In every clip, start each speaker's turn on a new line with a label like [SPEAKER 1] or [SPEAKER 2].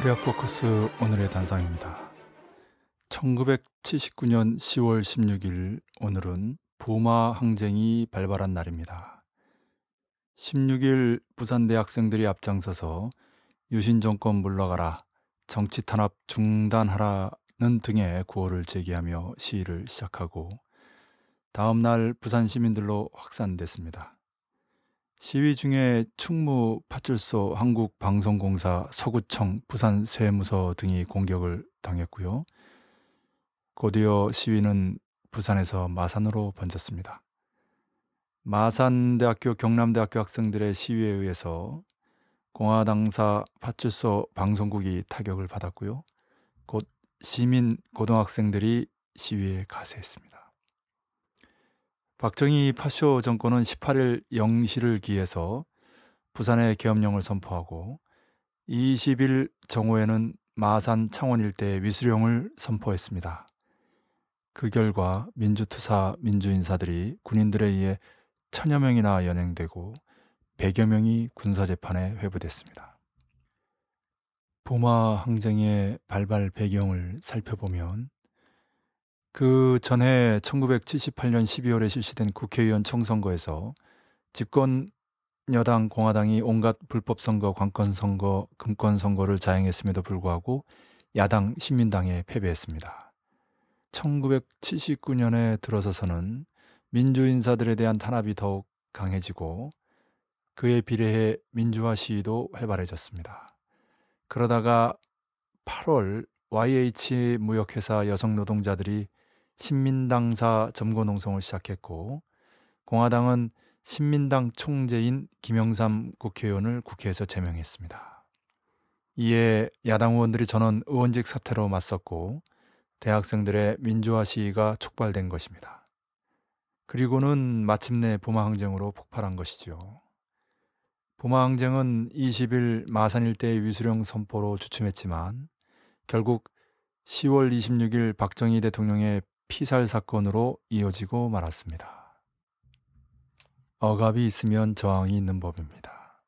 [SPEAKER 1] 코리아 포커스 오늘의 단상입니다. 1979년 10월 16일 오늘은 부마 항쟁이 발발한 날입니다. 16일 부산 대학생들이 앞장서서 유신 정권 물러가라, 정치 탄압 중단하라는 등의 구호를 제기하며 시위를 시작하고 다음 날 부산 시민들로 확산됐습니다. 시위 중에 충무 파출소 한국방송공사 서구청 부산 세무서 등이 공격을 당했고요. 곧이어 시위는 부산에서 마산으로 번졌습니다. 마산대학교 경남대학교 학생들의 시위에 의해서 공화당사 파출소 방송국이 타격을 받았고요. 곧 시민 고등학생들이 시위에 가세했습니다. 박정희 파쇼 정권은 18일 0시를 기해서 부산의 계엄령을 선포하고 20일 정오에는 마산 창원 일대에 위수령을 선포했습니다. 그 결과 민주투사 민주인사들이 군인들에 의해 천여 명이나 연행되고 100여 명이 군사재판에 회부됐습니다. 부마 항쟁의 발발 배경을 살펴보면 그 전해 1978년 12월에 실시된 국회의원 총선거에서 집권 여당 공화당이 온갖 불법 선거, 관건 선거, 금권 선거를 자행했음에도 불구하고 야당 신민당에 패배했습니다. 1979년에 들어서서는 민주인사들에 대한 탄압이 더욱 강해지고 그에 비례해 민주화 시위도 활발해졌습니다. 그러다가 8월 YH 무역회사 여성 노동자들이 신민당사 점거 농성을 시작했고 공화당은 신민당 총재인 김영삼 국회의원을 국회에서 제명했습니다. 이에 야당 의원들이 전원 의원직 사퇴로 맞섰고 대학생들의 민주화 시위가 촉발된 것입니다. 그리고는 마침내 부마항쟁으로 폭발한 것이죠. 부마항쟁은 20일 마산 일대의 위수령 선포로 주춤했지만 결국 10월 26일 박정희 대통령의 피살 사건으로 이어지고 말았습니다. 억압이 있으면 저항이 있는 법입니다.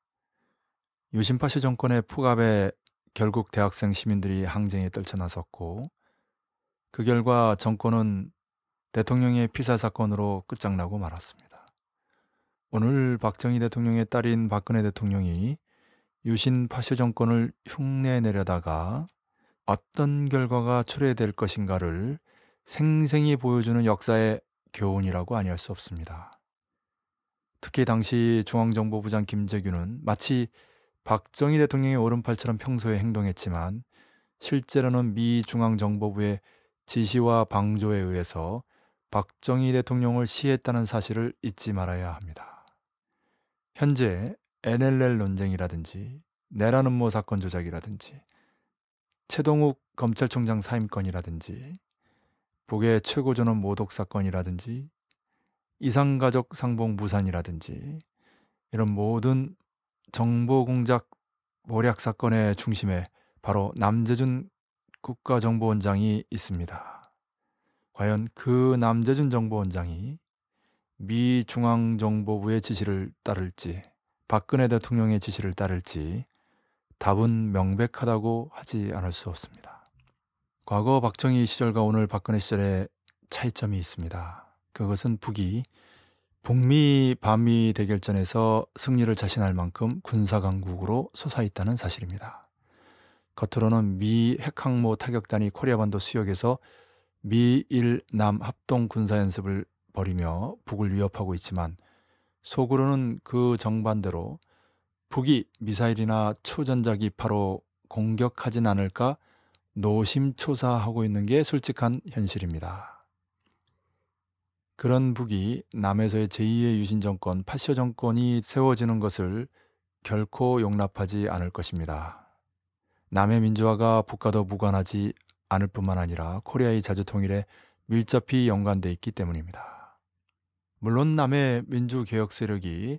[SPEAKER 1] 유신파 시 정권의 폭압에 결국 대학생 시민들이 항쟁에 떨쳐나섰고 그 결과 정권은 대통령의 피살 사건으로 끝장나고 말았습니다. 오늘 박정희 대통령의 딸인 박근혜 대통령이 유신 파쇼 정권을 흉내내려다가 어떤 결과가 초래될 것인가를 생생히 보여주는 역사의 교훈이라고 아니할 수 없습니다. 특히 당시 중앙정보부장 김재규는 마치 박정희 대통령의 오른팔처럼 평소에 행동했지만 실제로는 미 중앙정보부의 지시와 방조에 의해서 박정희 대통령을 시했다는 사실을 잊지 말아야 합니다. 현재 NLL 논쟁이라든지 내라는모 사건 조작이라든지 최동욱 검찰총장 사임건이라든지 북의 최고전원 모독 사건이라든지 이상가족 상봉 무산이라든지 이런 모든 정보 공작 모략 사건의 중심에 바로 남재준 국가정보원장이 있습니다. 과연 그 남재준 정보원장이 미 중앙정보부의 지시를 따를지 박근혜 대통령의 지시를 따를지 답은 명백하다고 하지 않을 수 없습니다. 과거 박정희 시절과 오늘 박근혜 시절의 차이점이 있습니다. 그것은 북이 북미 반미 대결전에서 승리를 자신할 만큼 군사 강국으로 솟아있다는 사실입니다. 겉으로는 미 핵항모 타격단이 코리아반도 수역에서 미일 남 합동 군사 연습을 벌이며 북을 위협하고 있지만 속으로는 그 정반대로 북이 미사일이나 초전자 기파로 공격하진 않을까 노심초사하고 있는 게 솔직한 현실입니다. 그런 북이 남에서의 제2의 유신 정권, 파쇼 정권이 세워지는 것을 결코 용납하지 않을 것입니다. 남의 민주화가 북과도 무관하지 않을 뿐만 아니라 코리아의 자주 통일에 밀접히 연관돼 있기 때문입니다. 물론 남의 민주개혁 세력이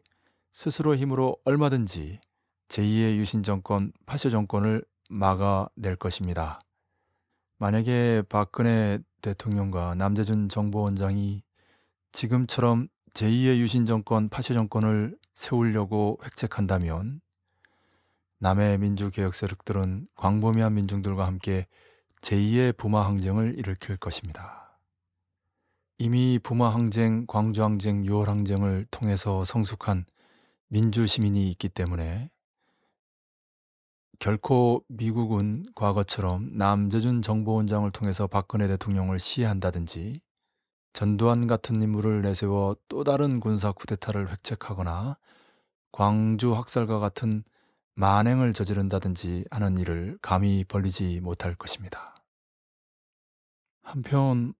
[SPEAKER 1] 스스로 힘으로 얼마든지 제2의 유신 정권, 파쇼 정권을 막아낼 것입니다. 만약에 박근혜 대통령과 남재준 정보원장이 지금처럼 제2의 유신 정권, 파쇼 정권을 세우려고 획책한다면 남해 민주개혁 세력들은 광범위한 민중들과 함께 제2의 부마 항쟁을 일으킬 것입니다. 이미 부마 항쟁, 광주 항쟁, 6월 항쟁을 통해서 성숙한 민주 시민이 있기 때문에 결코 미국은 과거처럼 남재준 정보원장을 통해서 박근혜 대통령을 시해한다든지 전두환 같은 인물을 내세워 또 다른 군사 쿠데타를 획책하거나 광주 학살과 같은 만행을 저지른다든지 하는 일을 감히 벌리지 못할 것입니다. 한편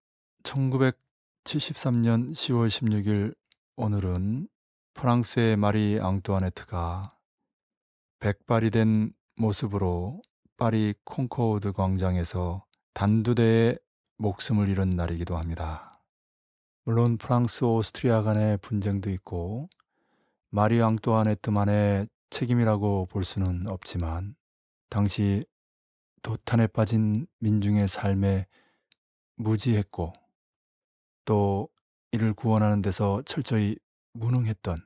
[SPEAKER 1] 1973년 10월 16일 오늘은 프랑스의 마리 앙뚜아네트가 백발이 된 모습으로 파리 콩코드 광장에서 단두대에 목숨을 잃은 날이기도 합니다. 물론 프랑스 오스트리아 간의 분쟁도 있고 마리 앙뚜아네트만의 책임이라고 볼 수는 없지만 당시 도탄에 빠진 민중의 삶에 무지했고 또 이를 구원하는 데서 철저히 무능했던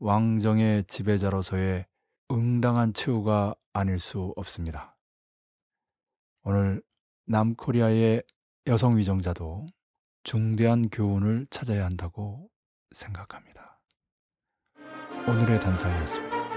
[SPEAKER 1] 왕정의 지배자로서의 응당한 최후가 아닐 수 없습니다. 오늘 남코리아의 여성 위정자도 중대한 교훈을 찾아야 한다고 생각합니다. 오늘의 단상이었습니다.